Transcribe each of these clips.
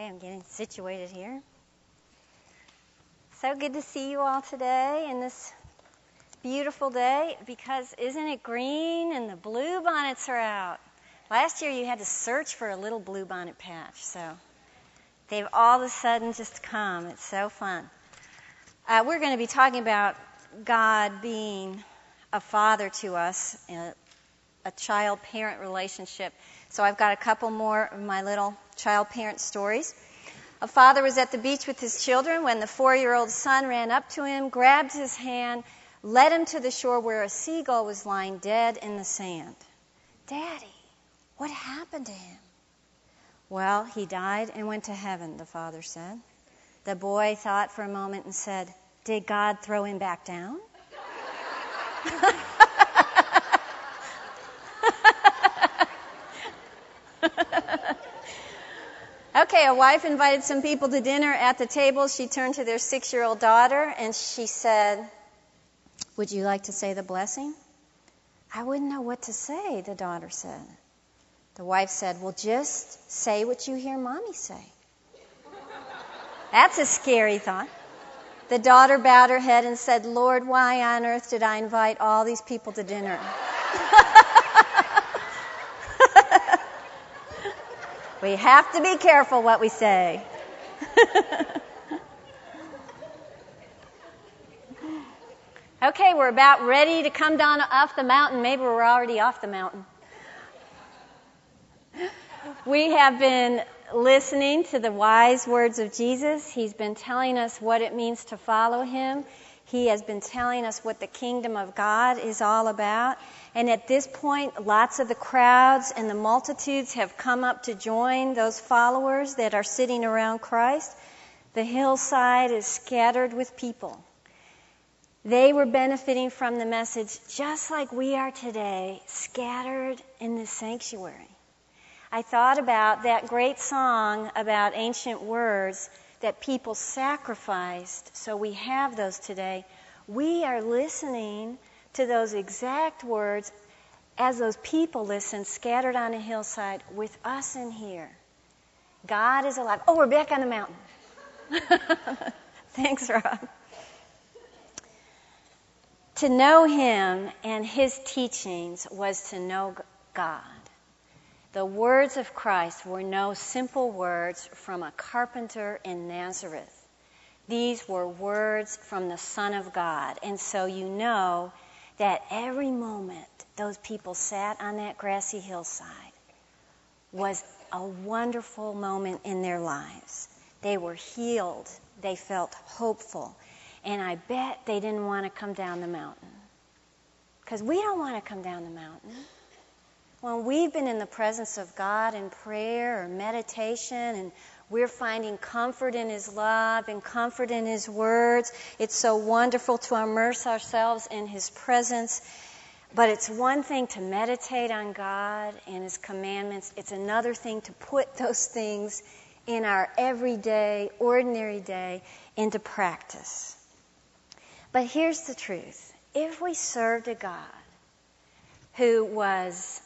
Okay, I'm getting situated here. So good to see you all today in this beautiful day because isn't it green and the blue bonnets are out? Last year you had to search for a little blue bonnet patch, so they've all of a sudden just come. It's so fun. Uh, we're going to be talking about God being a father to us, a, a child parent relationship. So I've got a couple more of my little child parent stories. A father was at the beach with his children when the four year old son ran up to him, grabbed his hand, led him to the shore where a seagull was lying dead in the sand. Daddy, what happened to him? Well, he died and went to heaven, the father said. The boy thought for a moment and said, Did God throw him back down? Okay, a wife invited some people to dinner at the table. She turned to their six year old daughter and she said, Would you like to say the blessing? I wouldn't know what to say, the daughter said. The wife said, Well, just say what you hear mommy say. That's a scary thought. The daughter bowed her head and said, Lord, why on earth did I invite all these people to dinner? We have to be careful what we say. okay, we're about ready to come down off the mountain. Maybe we're already off the mountain. We have been listening to the wise words of Jesus. He's been telling us what it means to follow him. He has been telling us what the kingdom of God is all about. And at this point, lots of the crowds and the multitudes have come up to join those followers that are sitting around Christ. The hillside is scattered with people. They were benefiting from the message just like we are today, scattered in the sanctuary. I thought about that great song about ancient words that people sacrificed, so we have those today. We are listening to those exact words as those people listen, scattered on a hillside with us in here. God is alive. Oh, we're back on the mountain. Thanks, Rob. To know Him and His teachings was to know God. The words of Christ were no simple words from a carpenter in Nazareth. These were words from the Son of God. And so you know that every moment those people sat on that grassy hillside was a wonderful moment in their lives. They were healed, they felt hopeful, and I bet they didn't want to come down the mountain. Because we don't want to come down the mountain. When we've been in the presence of God in prayer or meditation and we're finding comfort in His love and comfort in His words, it's so wonderful to immerse ourselves in His presence. But it's one thing to meditate on God and His commandments, it's another thing to put those things in our everyday, ordinary day into practice. But here's the truth if we served a God who was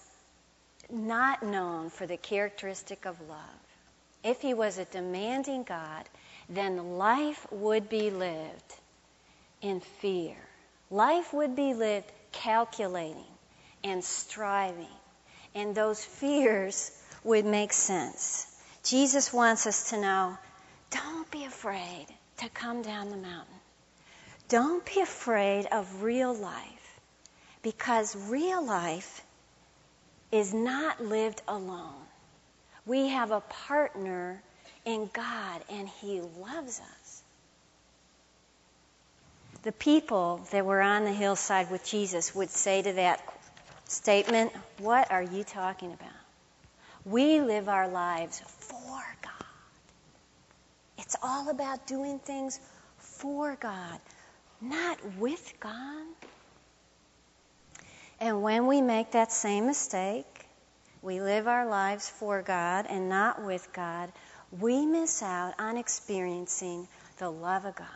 not known for the characteristic of love, if he was a demanding God, then life would be lived in fear. Life would be lived calculating and striving. And those fears would make sense. Jesus wants us to know don't be afraid to come down the mountain. Don't be afraid of real life because real life is not lived alone. We have a partner in God, and He loves us. The people that were on the hillside with Jesus would say to that statement, What are you talking about? We live our lives for God. It's all about doing things for God, not with God. And when we make that same mistake, we live our lives for God and not with God, we miss out on experiencing the love of God.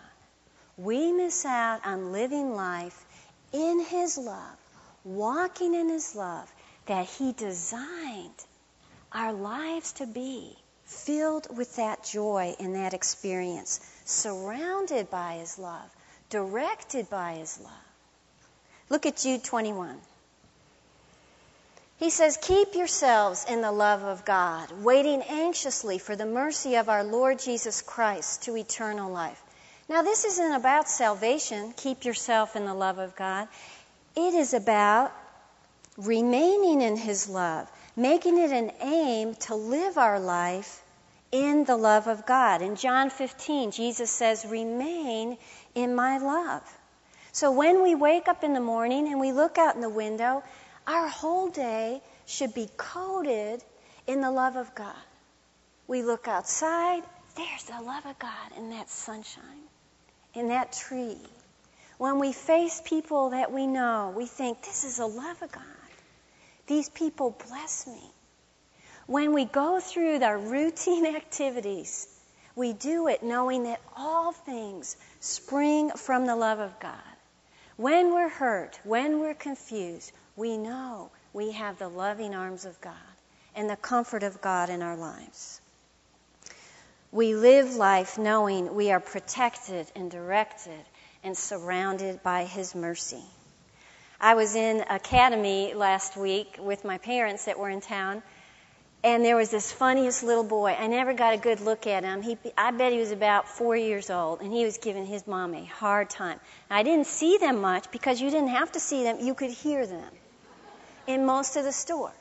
We miss out on living life in His love, walking in His love that He designed our lives to be filled with that joy and that experience, surrounded by His love, directed by His love. Look at Jude 21. He says, Keep yourselves in the love of God, waiting anxiously for the mercy of our Lord Jesus Christ to eternal life. Now, this isn't about salvation, keep yourself in the love of God. It is about remaining in His love, making it an aim to live our life in the love of God. In John 15, Jesus says, Remain in my love. So when we wake up in the morning and we look out in the window, our whole day should be coated in the love of God. We look outside, there's the love of God in that sunshine, in that tree. When we face people that we know, we think, this is the love of God. These people bless me. When we go through our routine activities, we do it knowing that all things spring from the love of God. When we're hurt, when we're confused, we know we have the loving arms of God and the comfort of God in our lives. We live life knowing we are protected and directed and surrounded by His mercy. I was in academy last week with my parents that were in town, and there was this funniest little boy. I never got a good look at him. He, I bet he was about four years old, and he was giving his mom a hard time. I didn't see them much because you didn't have to see them; you could hear them in most of the store.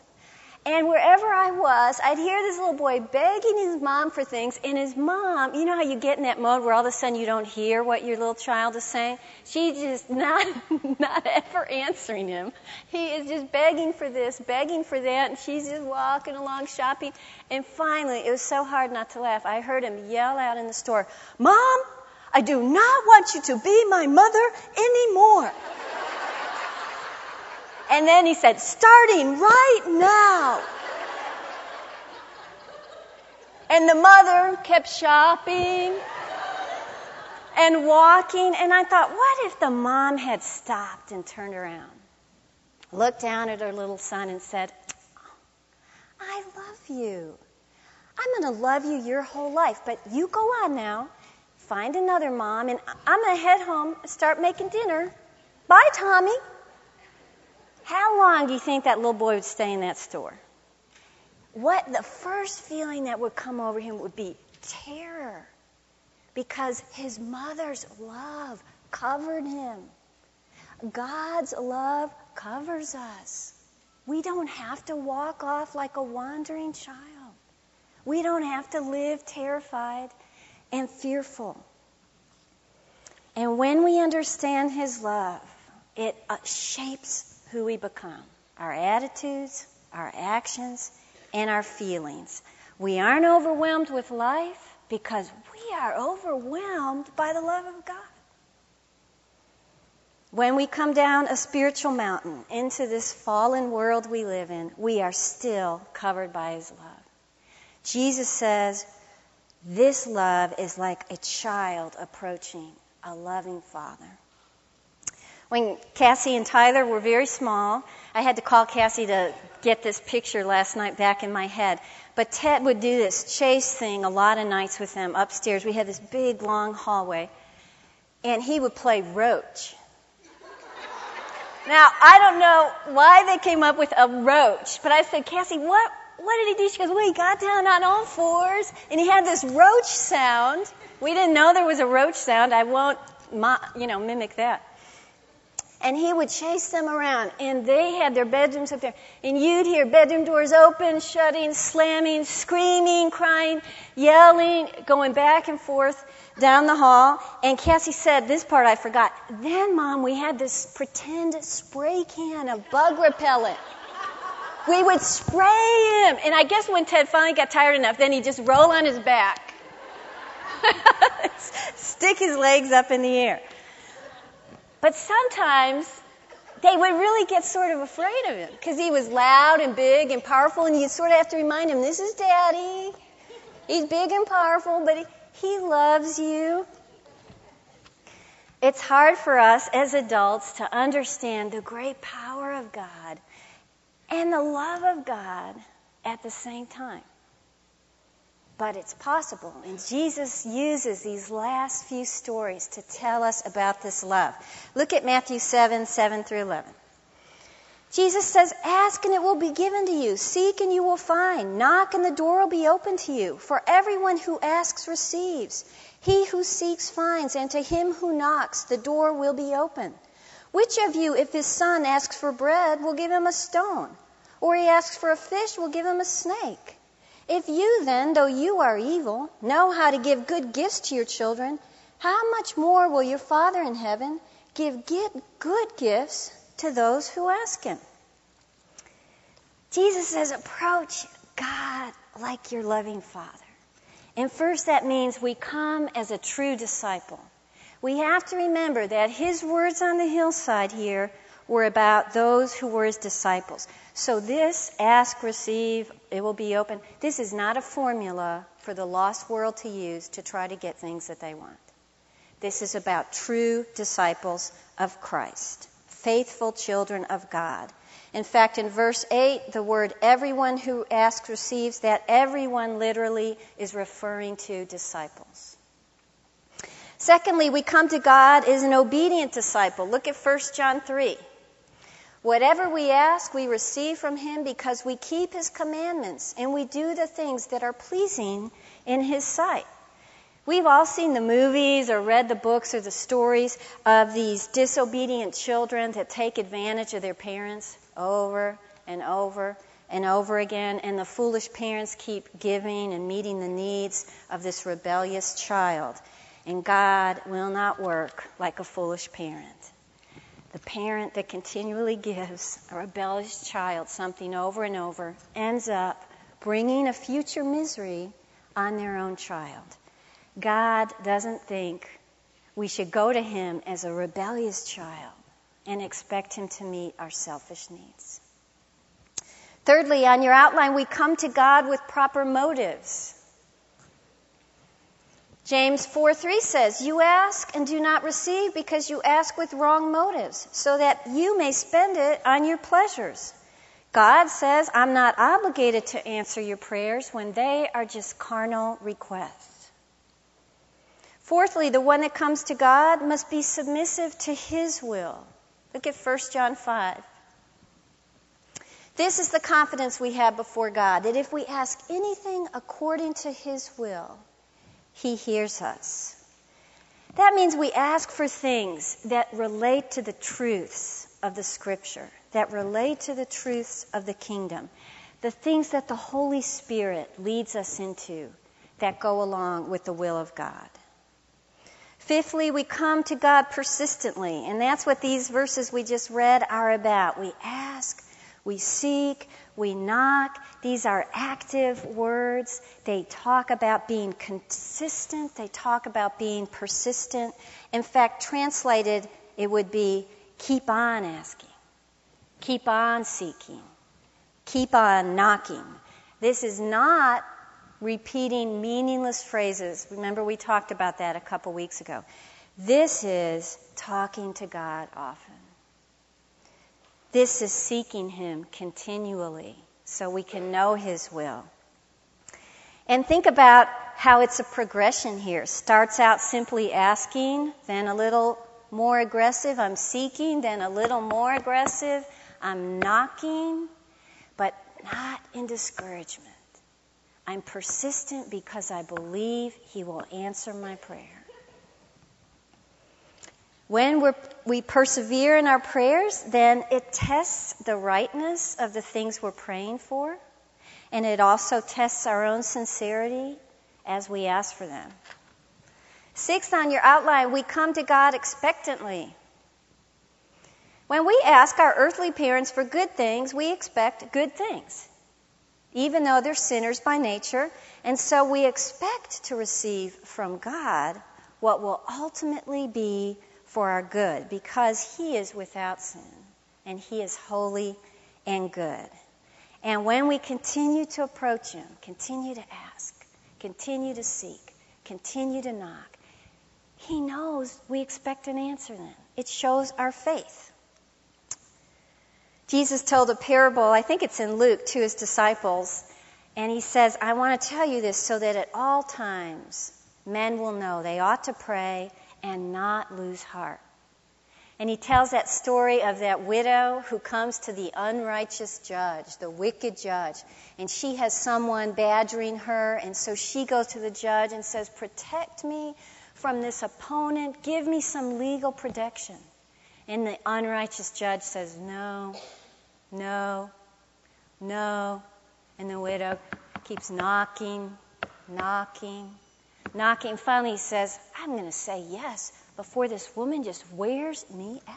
And wherever I was, I'd hear this little boy begging his mom for things, and his mom, you know how you get in that mode where all of a sudden you don't hear what your little child is saying? She's just not, not ever answering him. He is just begging for this, begging for that, and she's just walking along shopping. And finally, it was so hard not to laugh. I heard him yell out in the store, Mom, I do not want you to be my mother anymore. And then he said, starting right now. And the mother kept shopping and walking. And I thought, what if the mom had stopped and turned around, looked down at her little son, and said, oh, I love you. I'm going to love you your whole life, but you go on now, find another mom, and I'm going to head home and start making dinner. Bye, Tommy. How long do you think that little boy would stay in that store? What the first feeling that would come over him would be terror because his mother's love covered him. God's love covers us. We don't have to walk off like a wandering child. We don't have to live terrified and fearful. And when we understand His love, it uh, shapes who we become our attitudes, our actions, and our feelings. We aren't overwhelmed with life because we are overwhelmed by the love of God. When we come down a spiritual mountain into this fallen world we live in, we are still covered by His love. Jesus says, This love is like a child approaching a loving Father. When Cassie and Tyler were very small, I had to call Cassie to get this picture last night back in my head. But Ted would do this chase thing a lot of nights with them upstairs. We had this big long hallway, and he would play roach. Now, I don't know why they came up with a roach, but I said, Cassie, what, what did he do? She goes, well, he got down on all fours, and he had this roach sound. We didn't know there was a roach sound. I won't, you know, mimic that and he would chase them around. And they had their bedrooms up there. And you'd hear bedroom doors open, shutting, slamming, screaming, crying, yelling, going back and forth down the hall. And Cassie said, this part I forgot. Then, Mom, we had this pretend spray can of bug repellent. We would spray him. And I guess when Ted finally got tired enough, then he'd just roll on his back. Stick his legs up in the air. But sometimes they would really get sort of afraid of him because he was loud and big and powerful, and you'd sort of have to remind him, This is Daddy. He's big and powerful, but he, he loves you. It's hard for us as adults to understand the great power of God and the love of God at the same time. But it's possible. And Jesus uses these last few stories to tell us about this love. Look at Matthew 7 7 through 11. Jesus says, Ask and it will be given to you. Seek and you will find. Knock and the door will be open to you. For everyone who asks receives. He who seeks finds. And to him who knocks, the door will be open. Which of you, if his son asks for bread, will give him a stone? Or he asks for a fish, will give him a snake? If you then, though you are evil, know how to give good gifts to your children, how much more will your Father in heaven give good gifts to those who ask him. Jesus says, approach God like your loving Father. And first, that means we come as a true disciple. We have to remember that his words on the hillside here were about those who were his disciples. So, this ask, receive, it will be open. This is not a formula for the lost world to use to try to get things that they want. This is about true disciples of Christ faithful children of God. In fact, in verse 8, the word everyone who asks receives, that everyone literally is referring to disciples. Secondly, we come to God as an obedient disciple. Look at 1 John 3. Whatever we ask, we receive from Him because we keep His commandments and we do the things that are pleasing in His sight. We've all seen the movies or read the books or the stories of these disobedient children that take advantage of their parents over and over and over again, and the foolish parents keep giving and meeting the needs of this rebellious child. And God will not work like a foolish parent. The parent that continually gives a rebellious child something over and over ends up bringing a future misery on their own child. God doesn't think we should go to Him as a rebellious child and expect Him to meet our selfish needs. Thirdly, on your outline, we come to God with proper motives. James 4 3 says, You ask and do not receive because you ask with wrong motives, so that you may spend it on your pleasures. God says, I'm not obligated to answer your prayers when they are just carnal requests. Fourthly, the one that comes to God must be submissive to His will. Look at 1 John 5. This is the confidence we have before God that if we ask anything according to His will, He hears us. That means we ask for things that relate to the truths of the Scripture, that relate to the truths of the kingdom, the things that the Holy Spirit leads us into that go along with the will of God. Fifthly, we come to God persistently, and that's what these verses we just read are about. We ask, we seek, we knock. These are active words. They talk about being consistent, they talk about being persistent. In fact, translated, it would be keep on asking, keep on seeking, keep on knocking. This is not repeating meaningless phrases. Remember, we talked about that a couple weeks ago. This is talking to God often. This is seeking Him continually so we can know His will. And think about how it's a progression here. Starts out simply asking, then a little more aggressive, I'm seeking, then a little more aggressive, I'm knocking, but not in discouragement. I'm persistent because I believe He will answer my prayer. When we persevere in our prayers, then it tests the rightness of the things we're praying for, and it also tests our own sincerity as we ask for them. Sixth, on your outline, we come to God expectantly. When we ask our earthly parents for good things, we expect good things even though they're sinners by nature. And so we expect to receive from God what will ultimately be for our good because He is without sin and He is holy and good. And when we continue to approach Him, continue to ask, continue to seek, continue to knock, He knows we expect an answer then. It shows our faith. Jesus told a parable, I think it's in Luke, to his disciples, And he says, I want to tell you this so that at all times men will know they ought to pray and not lose heart. And he tells that story of that widow who comes to the unrighteous judge, the wicked judge. And she has someone badgering her. And so she goes to the judge and says, Protect me from this opponent. Give me some legal protection. And the unrighteous judge says, No, no, no. And the widow keeps knocking, knocking, knocking. Finally, he says, I'm going to say yes before this woman just wears me out.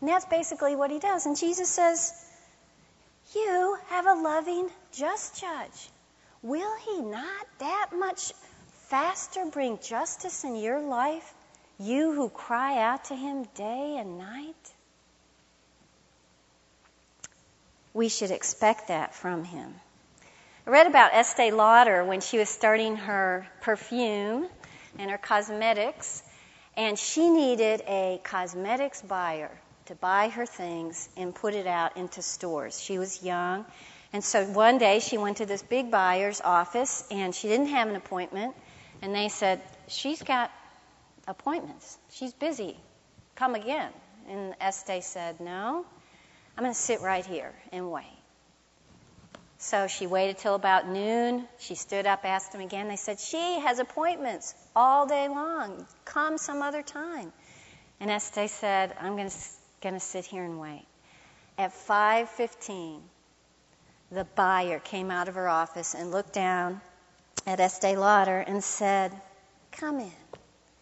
And that's basically what he does. And Jesus says, You have a loving, just judge. Will he not that much faster bring justice in your life, you who cry out to him day and night? we should expect that from him. I read about Estee Lauder when she was starting her perfume and her cosmetics, and she needed a cosmetics buyer to buy her things and put it out into stores. She was young, and so one day she went to this big buyer's office and she didn't have an appointment, and they said, She's got appointments. She's busy. Come again. And Estee said, No, I'm going to sit right here and wait. So she waited till about noon. She stood up, asked them again. They said, She has appointments all day long. Come some other time. And Estee said, I'm going to, going to sit here and wait. At 5:15, the buyer came out of her office and looked down at Estee Lauder and said, "Come in.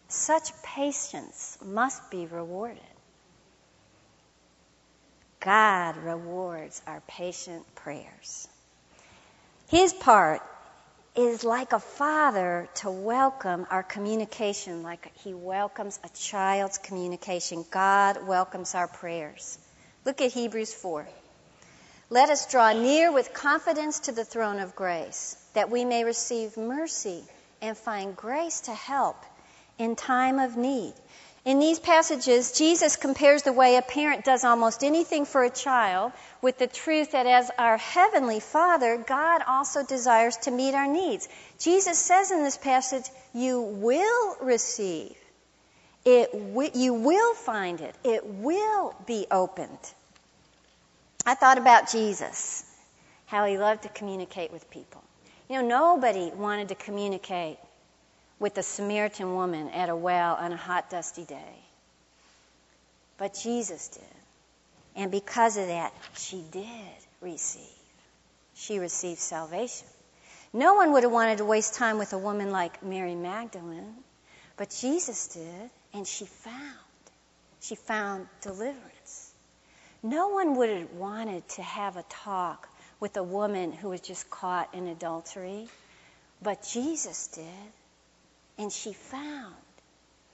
Such patience must be rewarded." God rewards our patient prayers. His part is like a father to welcome our communication, like he welcomes a child's communication. God welcomes our prayers. Look at Hebrews 4. Let us draw near with confidence to the throne of grace, that we may receive mercy and find grace to help in time of need. In these passages, Jesus compares the way a parent does almost anything for a child with the truth that as our Heavenly Father, God also desires to meet our needs. Jesus says in this passage, You will receive. It w- you will find it. It will be opened. I thought about Jesus, how he loved to communicate with people. You know, nobody wanted to communicate with the Samaritan woman at a well on a hot, dusty day. But Jesus did. And because of that, she did receive. She received salvation. No one would have wanted to waste time with a woman like Mary Magdalene, but Jesus did, and she found. She found deliverance. No one would have wanted to have a talk with a woman who was just caught in adultery, but Jesus did and she found.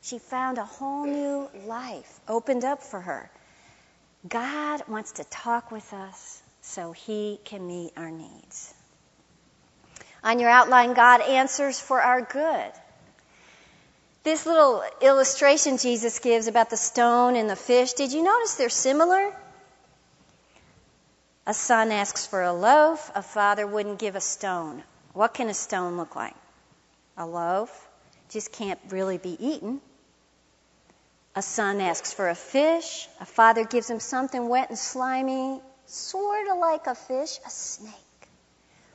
She found a whole new life opened up for her. God wants to talk with us so he can meet our needs. On your outline, God answers for our good. This little illustration Jesus gives about the stone and the fish, did you notice they're similar? A son asks for a loaf, a father wouldn't give a stone. What can a stone look like? A loaf? Just can't really be eaten. A son asks for a fish. A father gives him something wet and slimy, sort of like a fish, a snake.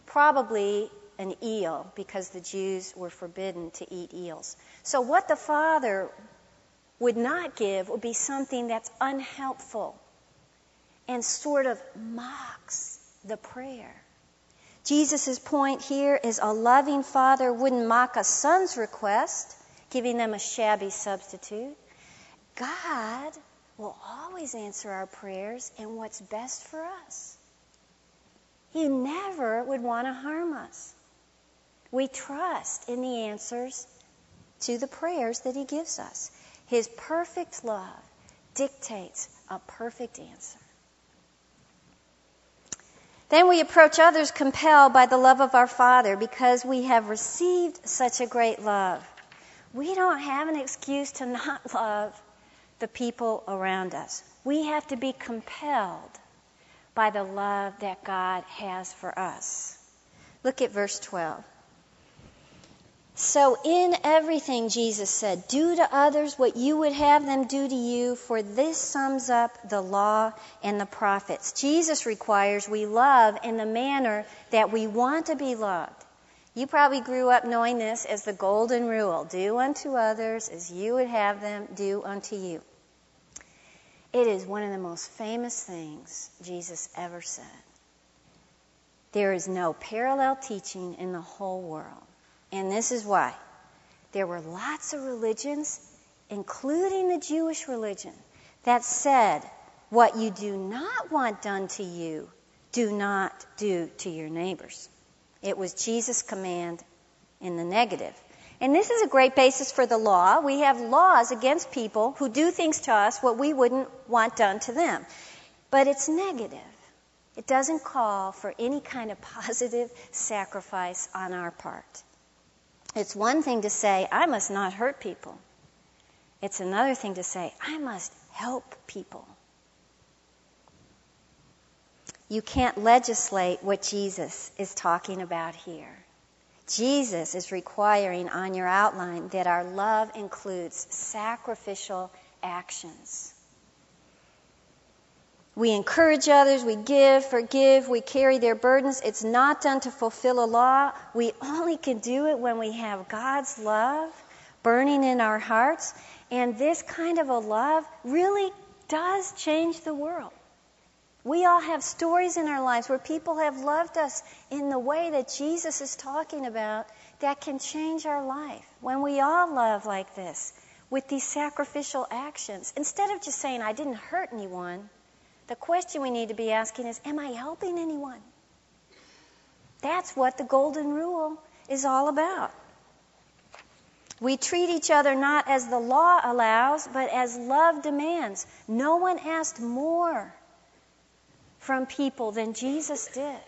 Probably an eel, because the Jews were forbidden to eat eels. So, what the father would not give would be something that's unhelpful and sort of mocks the prayer. Jesus' point here is a loving father wouldn't mock a son's request, giving them a shabby substitute. God will always answer our prayers and what's best for us. He never would want to harm us. We trust in the answers to the prayers that He gives us. His perfect love dictates a perfect answer. Then we approach others compelled by the love of our Father because we have received such a great love. We don't have an excuse to not love the people around us. We have to be compelled by the love that God has for us. Look at verse 12. So, in everything, Jesus said, do to others what you would have them do to you, for this sums up the law and the prophets. Jesus requires we love in the manner that we want to be loved. You probably grew up knowing this as the golden rule do unto others as you would have them do unto you. It is one of the most famous things Jesus ever said. There is no parallel teaching in the whole world and this is why. There were lots of religions, including the Jewish religion, that said, what you do not want done to you, do not do to your neighbors. It was Jesus' command in the negative. And this is a great basis for the law. We have laws against people who do things to us what we wouldn't want done to them. But it's negative. It doesn't call for any kind of positive sacrifice on our part. It's one thing to say, I must not hurt people. It's another thing to say, I must help people. You can't legislate what Jesus is talking about here. Jesus is requiring on your outline that our love includes sacrificial actions. We encourage others, we give, forgive, we carry their burdens. It's not done to fulfill a law. We only can do it when we have God's love burning in our hearts. And this kind of a love really does change the world. We all have stories in our lives where people have loved us in the way that Jesus is talking about that can change our life. When we all love like this, with these sacrificial actions, instead of just saying, I didn't hurt anyone, the question we need to be asking is Am I helping anyone? That's what the golden rule is all about. We treat each other not as the law allows, but as love demands. No one asked more from people than Jesus did.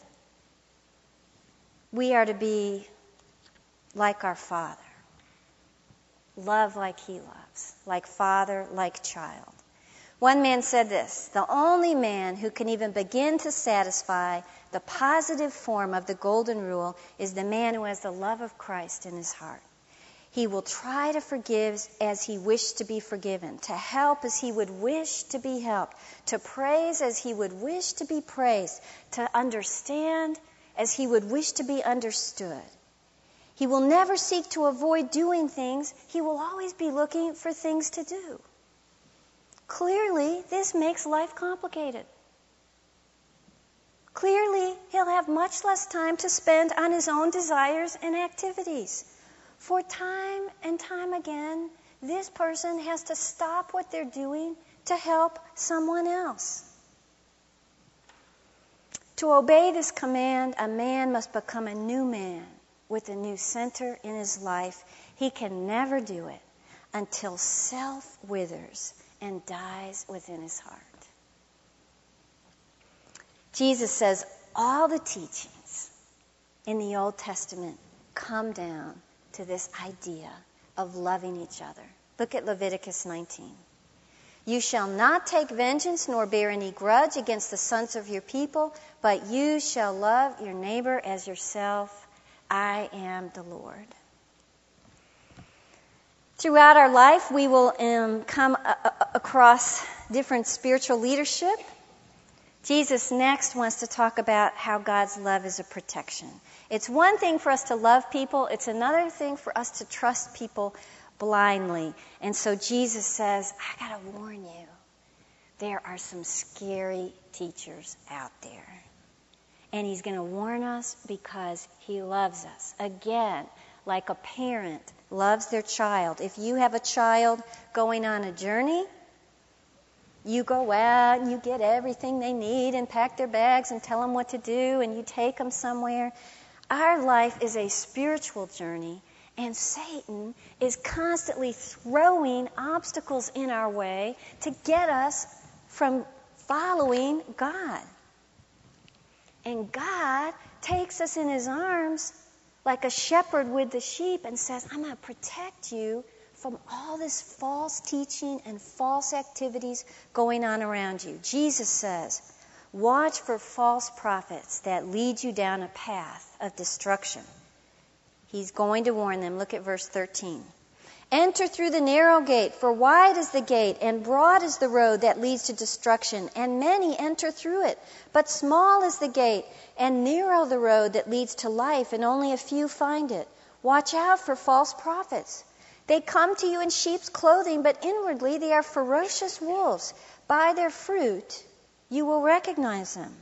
We are to be like our Father, love like He loves, like Father, like child. One man said this The only man who can even begin to satisfy the positive form of the golden rule is the man who has the love of Christ in his heart. He will try to forgive as he wished to be forgiven, to help as he would wish to be helped, to praise as he would wish to be praised, to understand as he would wish to be understood. He will never seek to avoid doing things, he will always be looking for things to do. Clearly, this makes life complicated. Clearly, he'll have much less time to spend on his own desires and activities. For time and time again, this person has to stop what they're doing to help someone else. To obey this command, a man must become a new man with a new center in his life. He can never do it until self withers and dies within his heart. Jesus says all the teachings in the Old Testament come down to this idea of loving each other. Look at Leviticus 19. You shall not take vengeance nor bear any grudge against the sons of your people, but you shall love your neighbor as yourself. I am the Lord. Throughout our life, we will um, come a- a- across different spiritual leadership. Jesus next wants to talk about how God's love is a protection. It's one thing for us to love people, it's another thing for us to trust people blindly. And so Jesus says, I got to warn you, there are some scary teachers out there. And he's going to warn us because he loves us. Again, like a parent loves their child. If you have a child going on a journey, you go out and you get everything they need and pack their bags and tell them what to do and you take them somewhere. Our life is a spiritual journey, and Satan is constantly throwing obstacles in our way to get us from following God. And God takes us in his arms like a shepherd with the sheep and says, I'm going to protect you from all this false teaching and false activities going on around you. Jesus says, Watch for false prophets that lead you down a path of destruction. He's going to warn them. Look at verse 13. Enter through the narrow gate, for wide is the gate, and broad is the road that leads to destruction, and many enter through it. But small is the gate, and narrow the road that leads to life, and only a few find it. Watch out for false prophets. They come to you in sheep's clothing, but inwardly they are ferocious wolves. By their fruit you will recognize them.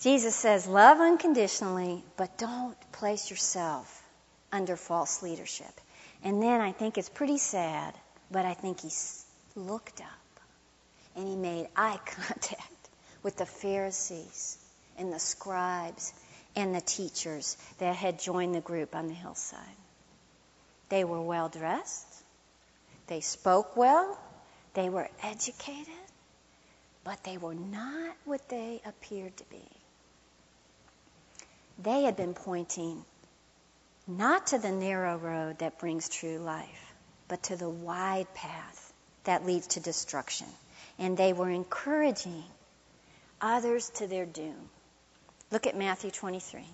Jesus says, Love unconditionally, but don't place yourself under false leadership. And then I think it's pretty sad, but I think he looked up and he made eye contact with the Pharisees and the scribes and the teachers that had joined the group on the hillside. They were well dressed, they spoke well, they were educated, but they were not what they appeared to be. They had been pointing not to the narrow road that brings true life, but to the wide path that leads to destruction. And they were encouraging others to their doom. Look at Matthew 23.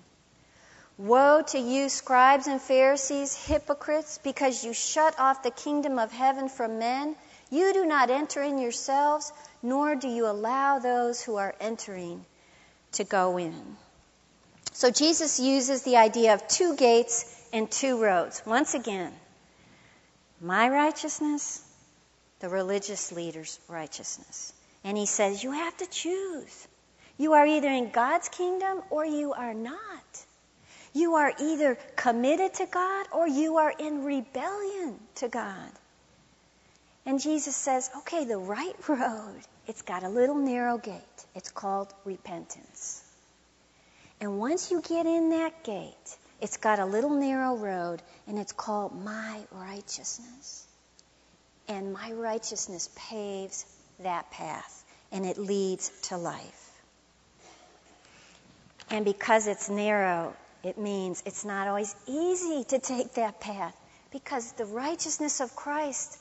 Woe to you, scribes and Pharisees, hypocrites, because you shut off the kingdom of heaven from men. You do not enter in yourselves, nor do you allow those who are entering to go in. So Jesus uses the idea of two gates and two roads. Once again, my righteousness, the religious leader's righteousness. And he says, you have to choose. You are either in God's kingdom or you are not. You are either committed to God or you are in rebellion to God. And Jesus says, okay, the right road, it's got a little narrow gate. It's called repentance. And once you get in that gate, it's got a little narrow road, and it's called My Righteousness. And My Righteousness paves that path, and it leads to life. And because it's narrow, it means it's not always easy to take that path, because the righteousness of Christ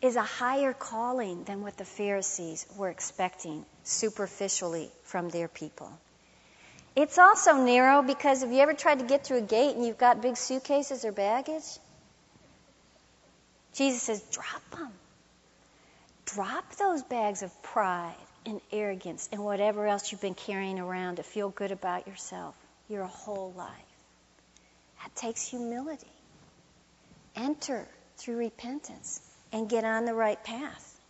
is a higher calling than what the Pharisees were expecting superficially from their people. It's also narrow because have you ever tried to get through a gate and you've got big suitcases or baggage? Jesus says, drop them. Drop those bags of pride and arrogance and whatever else you've been carrying around to feel good about yourself your whole life. That takes humility. Enter through repentance and get on the right path.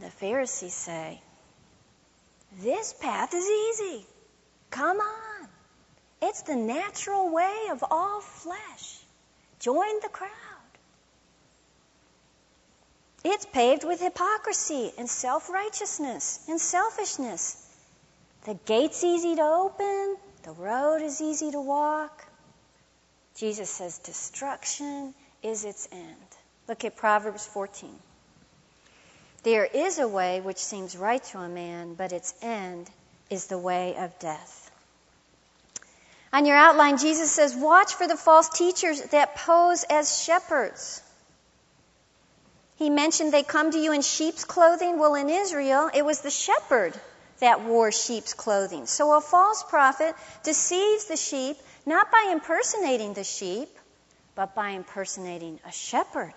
The Pharisees say, this path is easy. Come on. It's the natural way of all flesh. Join the crowd. It's paved with hypocrisy and self righteousness and selfishness. The gate's easy to open, the road is easy to walk. Jesus says destruction is its end. Look at Proverbs 14. There is a way which seems right to a man, but its end is the way of death. On your outline, Jesus says, Watch for the false teachers that pose as shepherds. He mentioned they come to you in sheep's clothing. Well, in Israel, it was the shepherd that wore sheep's clothing. So a false prophet deceives the sheep not by impersonating the sheep, but by impersonating a shepherd.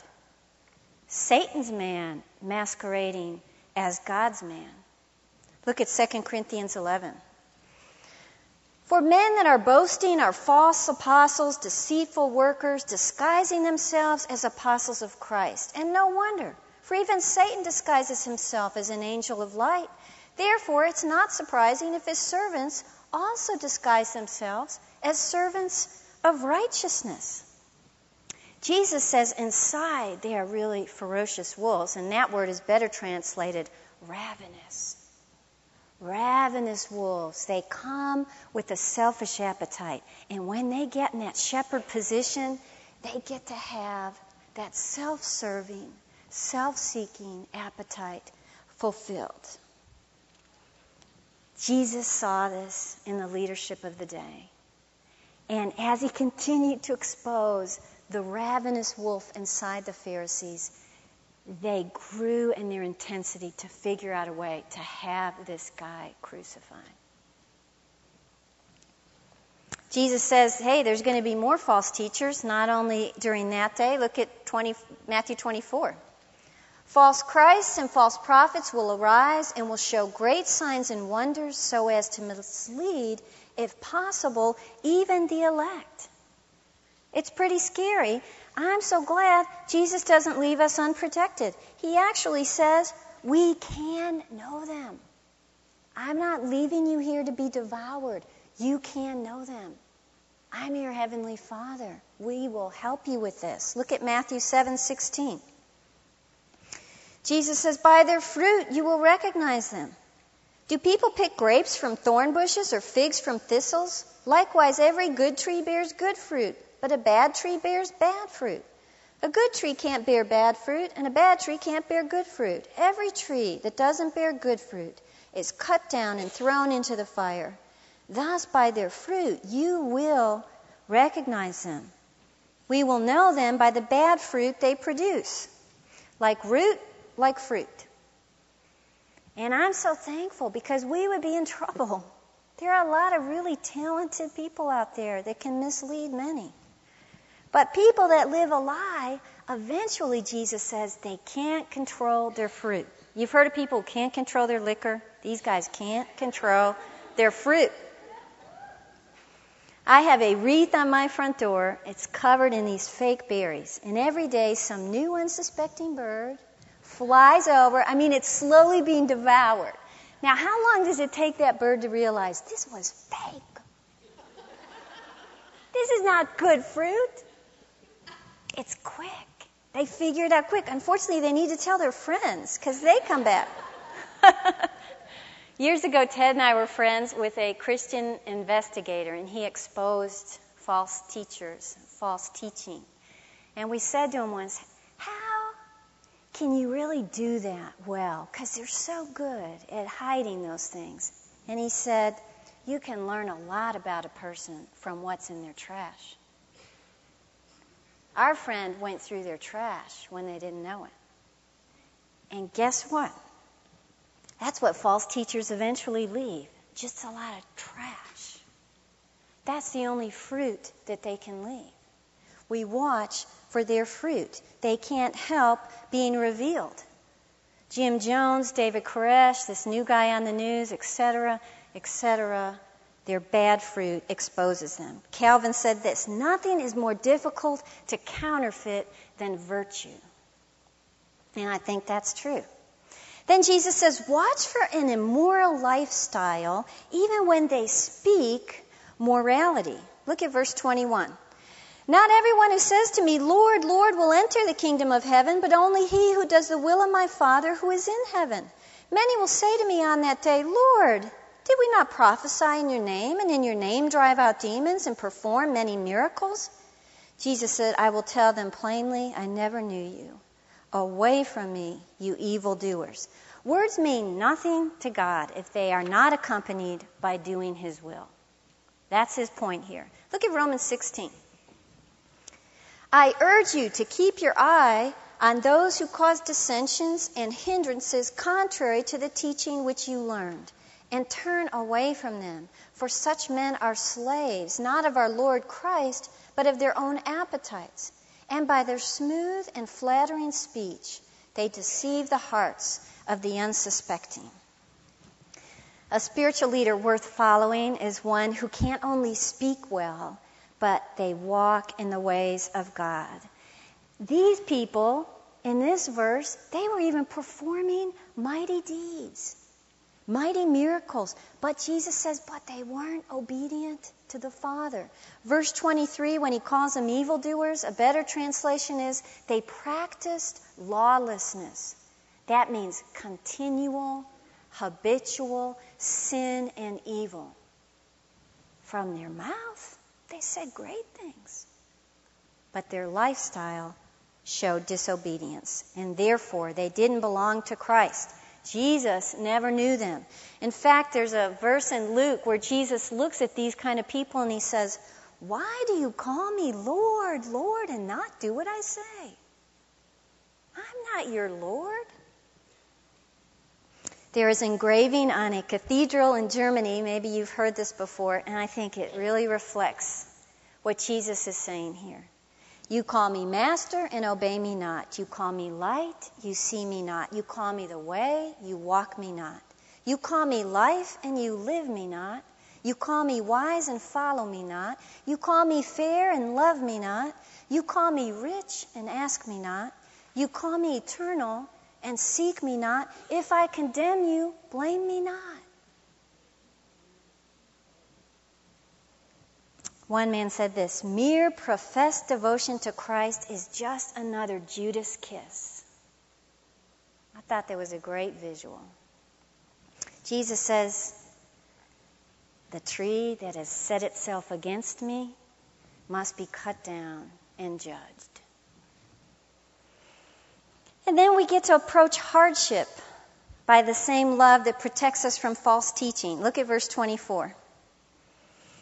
Satan's man masquerading as God's man. Look at 2 Corinthians 11. For men that are boasting are false apostles, deceitful workers, disguising themselves as apostles of Christ. And no wonder, for even Satan disguises himself as an angel of light. Therefore, it's not surprising if his servants also disguise themselves as servants of righteousness. Jesus says inside they are really ferocious wolves, and that word is better translated ravenous. Ravenous wolves. They come with a selfish appetite. And when they get in that shepherd position, they get to have that self serving, self seeking appetite fulfilled. Jesus saw this in the leadership of the day. And as he continued to expose the ravenous wolf inside the Pharisees, they grew in their intensity to figure out a way to have this guy crucified. Jesus says, hey, there's going to be more false teachers, not only during that day. Look at 20, Matthew 24. False Christs and false prophets will arise and will show great signs and wonders so as to mislead, if possible, even the elect. It's pretty scary. I'm so glad Jesus doesn't leave us unprotected. He actually says, we can know them. I'm not leaving you here to be devoured. You can know them. I'm your heavenly Father. We will help you with this. Look at Matthew 7:16. Jesus says, "By their fruit you will recognize them. Do people pick grapes from thorn bushes or figs from thistles? Likewise, every good tree bears good fruit, but a bad tree bears bad fruit. A good tree can't bear bad fruit, and a bad tree can't bear good fruit. Every tree that doesn't bear good fruit is cut down and thrown into the fire. Thus, by their fruit, you will recognize them. We will know them by the bad fruit they produce. Like root, like fruit. And I'm so thankful because we would be in trouble. There are a lot of really talented people out there that can mislead many. But people that live a lie, eventually, Jesus says, they can't control their fruit. You've heard of people who can't control their liquor. These guys can't control their fruit. I have a wreath on my front door. It's covered in these fake berries. And every day, some new unsuspecting bird flies over. I mean, it's slowly being devoured. Now, how long does it take that bird to realize this was fake? This is not good fruit. It's quick. They figure it out quick. Unfortunately, they need to tell their friends because they come back. Years ago, Ted and I were friends with a Christian investigator, and he exposed false teachers, false teaching. And we said to him once, How can you really do that well? Because they're so good at hiding those things. And he said, You can learn a lot about a person from what's in their trash. Our friend went through their trash when they didn't know it. And guess what? That's what false teachers eventually leave just a lot of trash. That's the only fruit that they can leave. We watch for their fruit. They can't help being revealed. Jim Jones, David Koresh, this new guy on the news, etc., etc., their bad fruit exposes them. Calvin said this nothing is more difficult to counterfeit than virtue. And I think that's true. Then Jesus says, watch for an immoral lifestyle even when they speak morality. Look at verse 21. Not everyone who says to me, Lord, Lord, will enter the kingdom of heaven, but only he who does the will of my Father who is in heaven. Many will say to me on that day, Lord, did we not prophesy in your name, and in your name drive out demons and perform many miracles? Jesus said, I will tell them plainly, I never knew you. Away from me, you evildoers. Words mean nothing to God if they are not accompanied by doing His will. That's His point here. Look at Romans 16. I urge you to keep your eye on those who cause dissensions and hindrances contrary to the teaching which you learned, and turn away from them. For such men are slaves, not of our Lord Christ, but of their own appetites and by their smooth and flattering speech, they deceive the hearts of the unsuspecting. A spiritual leader worth following is one who can't only speak well, but they walk in the ways of God. These people in this verse, they were even performing mighty deeds mighty miracles. But Jesus says, but they weren't obedient to the Father. Verse 23, when he calls them evildoers, a better translation is, they practiced lawlessness. That means continual, habitual sin and evil. From their mouth, they said great things. But their lifestyle showed disobedience, and therefore they didn't belong to Christ. Jesus never knew them. In fact, there's a verse in Luke where Jesus looks at these kind of people and he says, Why do you call me Lord, Lord, and not do what I say? I'm not your Lord. There is engraving on a cathedral in Germany, maybe you've heard this before, and I think it really reflects what Jesus is saying here. You call me master and obey me not. You call me light, you see me not. You call me the way, you walk me not. You call me life and you live me not. You call me wise and follow me not. You call me fair and love me not. You call me rich and ask me not. You call me eternal and seek me not. If I condemn you, blame me not. One man said this mere professed devotion to Christ is just another Judas kiss. I thought that was a great visual. Jesus says, The tree that has set itself against me must be cut down and judged. And then we get to approach hardship by the same love that protects us from false teaching. Look at verse 24.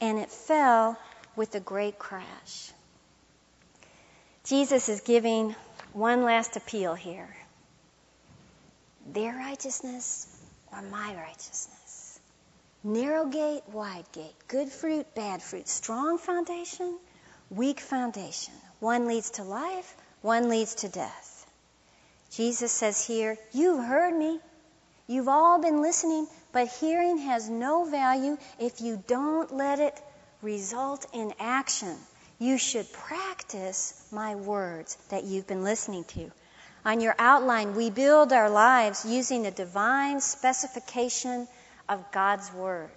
and it fell with a great crash. Jesus is giving one last appeal here their righteousness or my righteousness. Narrow gate, wide gate, good fruit, bad fruit, strong foundation, weak foundation. One leads to life, one leads to death. Jesus says here, You've heard me. You've all been listening, but hearing has no value if you don't let it result in action. You should practice my words that you've been listening to. On your outline, we build our lives using the divine specification of God's Word.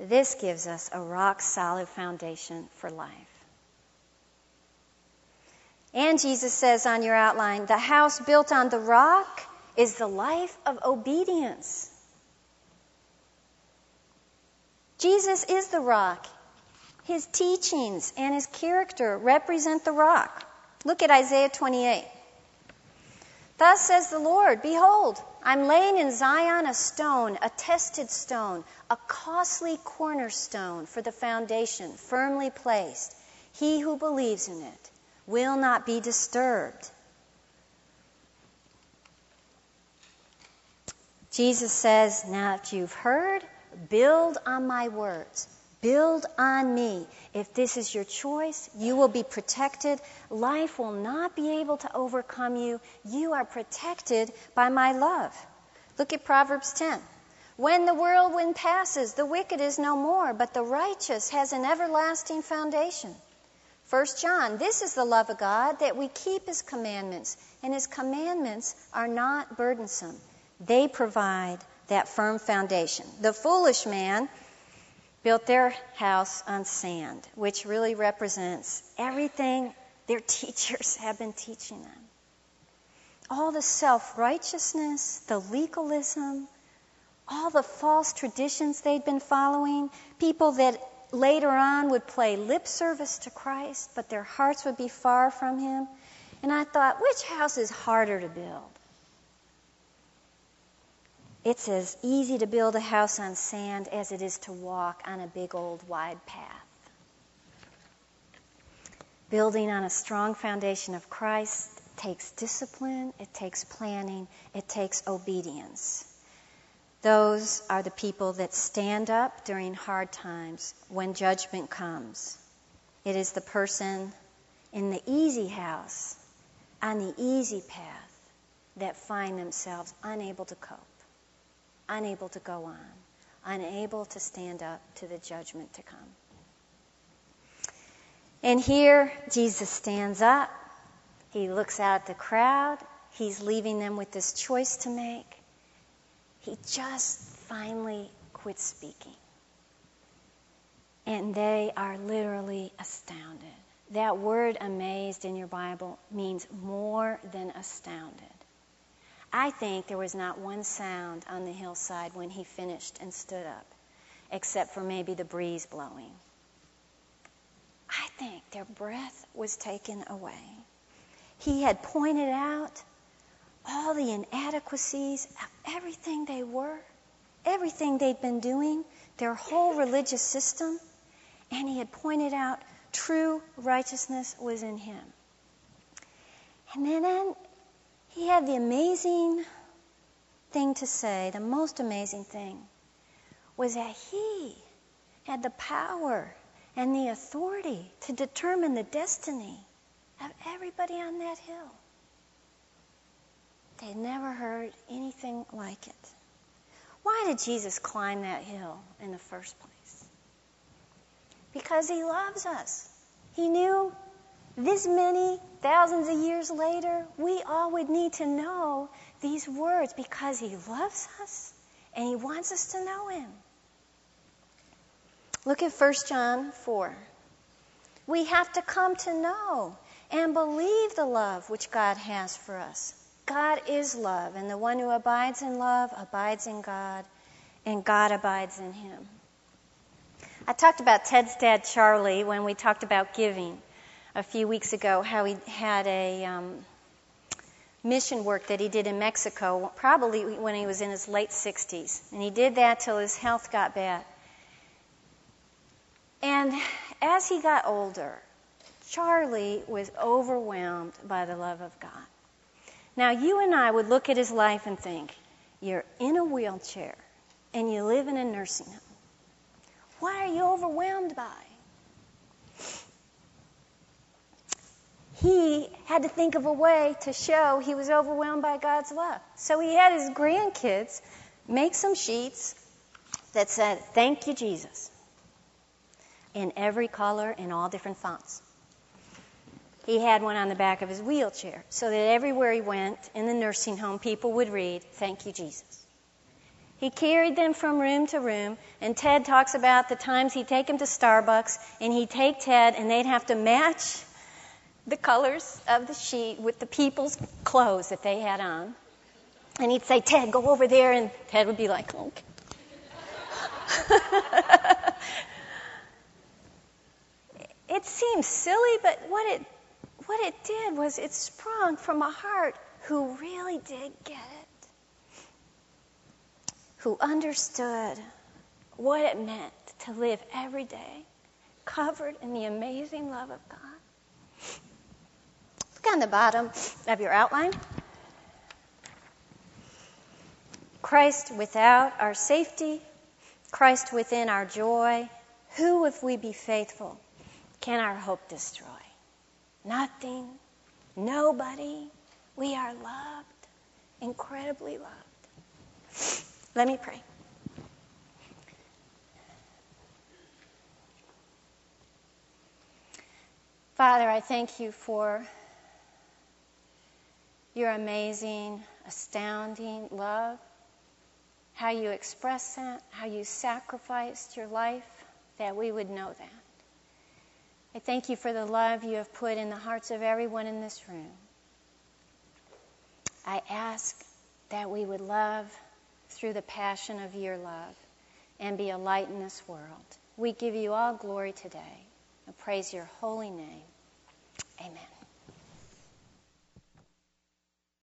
This gives us a rock solid foundation for life. And Jesus says on your outline, the house built on the rock is the life of obedience. Jesus is the rock. His teachings and his character represent the rock. Look at Isaiah 28. Thus says the Lord, Behold, I'm laying in Zion a stone, a tested stone, a costly cornerstone for the foundation, firmly placed. He who believes in it will not be disturbed. Jesus says, Now that you've heard, build on my words. Build on me. If this is your choice, you will be protected. Life will not be able to overcome you. You are protected by my love. Look at Proverbs 10. When the whirlwind passes, the wicked is no more, but the righteous has an everlasting foundation. 1 John, this is the love of God, that we keep his commandments, and his commandments are not burdensome. They provide that firm foundation. The foolish man built their house on sand, which really represents everything their teachers have been teaching them. All the self righteousness, the legalism, all the false traditions they'd been following, people that later on would play lip service to Christ, but their hearts would be far from Him. And I thought, which house is harder to build? It's as easy to build a house on sand as it is to walk on a big old wide path. Building on a strong foundation of Christ takes discipline, it takes planning, it takes obedience. Those are the people that stand up during hard times when judgment comes. It is the person in the easy house, on the easy path, that find themselves unable to cope unable to go on, unable to stand up to the judgment to come. And here, Jesus stands up. He looks out at the crowd. He's leaving them with this choice to make. He just finally quits speaking. And they are literally astounded. That word amazed in your Bible means more than astounded. I think there was not one sound on the hillside when he finished and stood up, except for maybe the breeze blowing. I think their breath was taken away. He had pointed out all the inadequacies of everything they were, everything they'd been doing, their whole religious system, and he had pointed out true righteousness was in him. And then he had the amazing thing to say, the most amazing thing, was that he had the power and the authority to determine the destiny of everybody on that hill. They'd never heard anything like it. Why did Jesus climb that hill in the first place? Because he loves us. He knew this many thousands of years later, we all would need to know these words because he loves us and he wants us to know him. Look at 1 John 4. We have to come to know and believe the love which God has for us. God is love, and the one who abides in love abides in God, and God abides in him. I talked about Ted's dad, Charlie, when we talked about giving a few weeks ago, how he had a um, mission work that he did in Mexico, probably when he was in his late 60s. And he did that till his health got bad. And as he got older, Charlie was overwhelmed by the love of God. Now, you and I would look at his life and think, you're in a wheelchair and you live in a nursing home. What are you overwhelmed by? He had to think of a way to show he was overwhelmed by God's love. So he had his grandkids make some sheets that said, Thank you, Jesus, in every color, and all different fonts. He had one on the back of his wheelchair so that everywhere he went in the nursing home, people would read, Thank you, Jesus. He carried them from room to room, and Ted talks about the times he'd take them to Starbucks, and he'd take Ted, and they'd have to match the colors of the sheet with the people's clothes that they had on. And he'd say, Ted, go over there, and Ted would be like, okay. it seems silly, but what it what it did was it sprung from a heart who really did get it who understood what it meant to live every day covered in the amazing love of God. On the bottom of your outline. Christ without our safety, Christ within our joy. Who, if we be faithful, can our hope destroy? Nothing, nobody. We are loved, incredibly loved. Let me pray. Father, I thank you for your amazing, astounding love, how you express that, how you sacrificed your life that we would know that. I thank you for the love you have put in the hearts of everyone in this room. I ask that we would love through the passion of your love and be a light in this world. We give you all glory today and praise your holy name. Amen.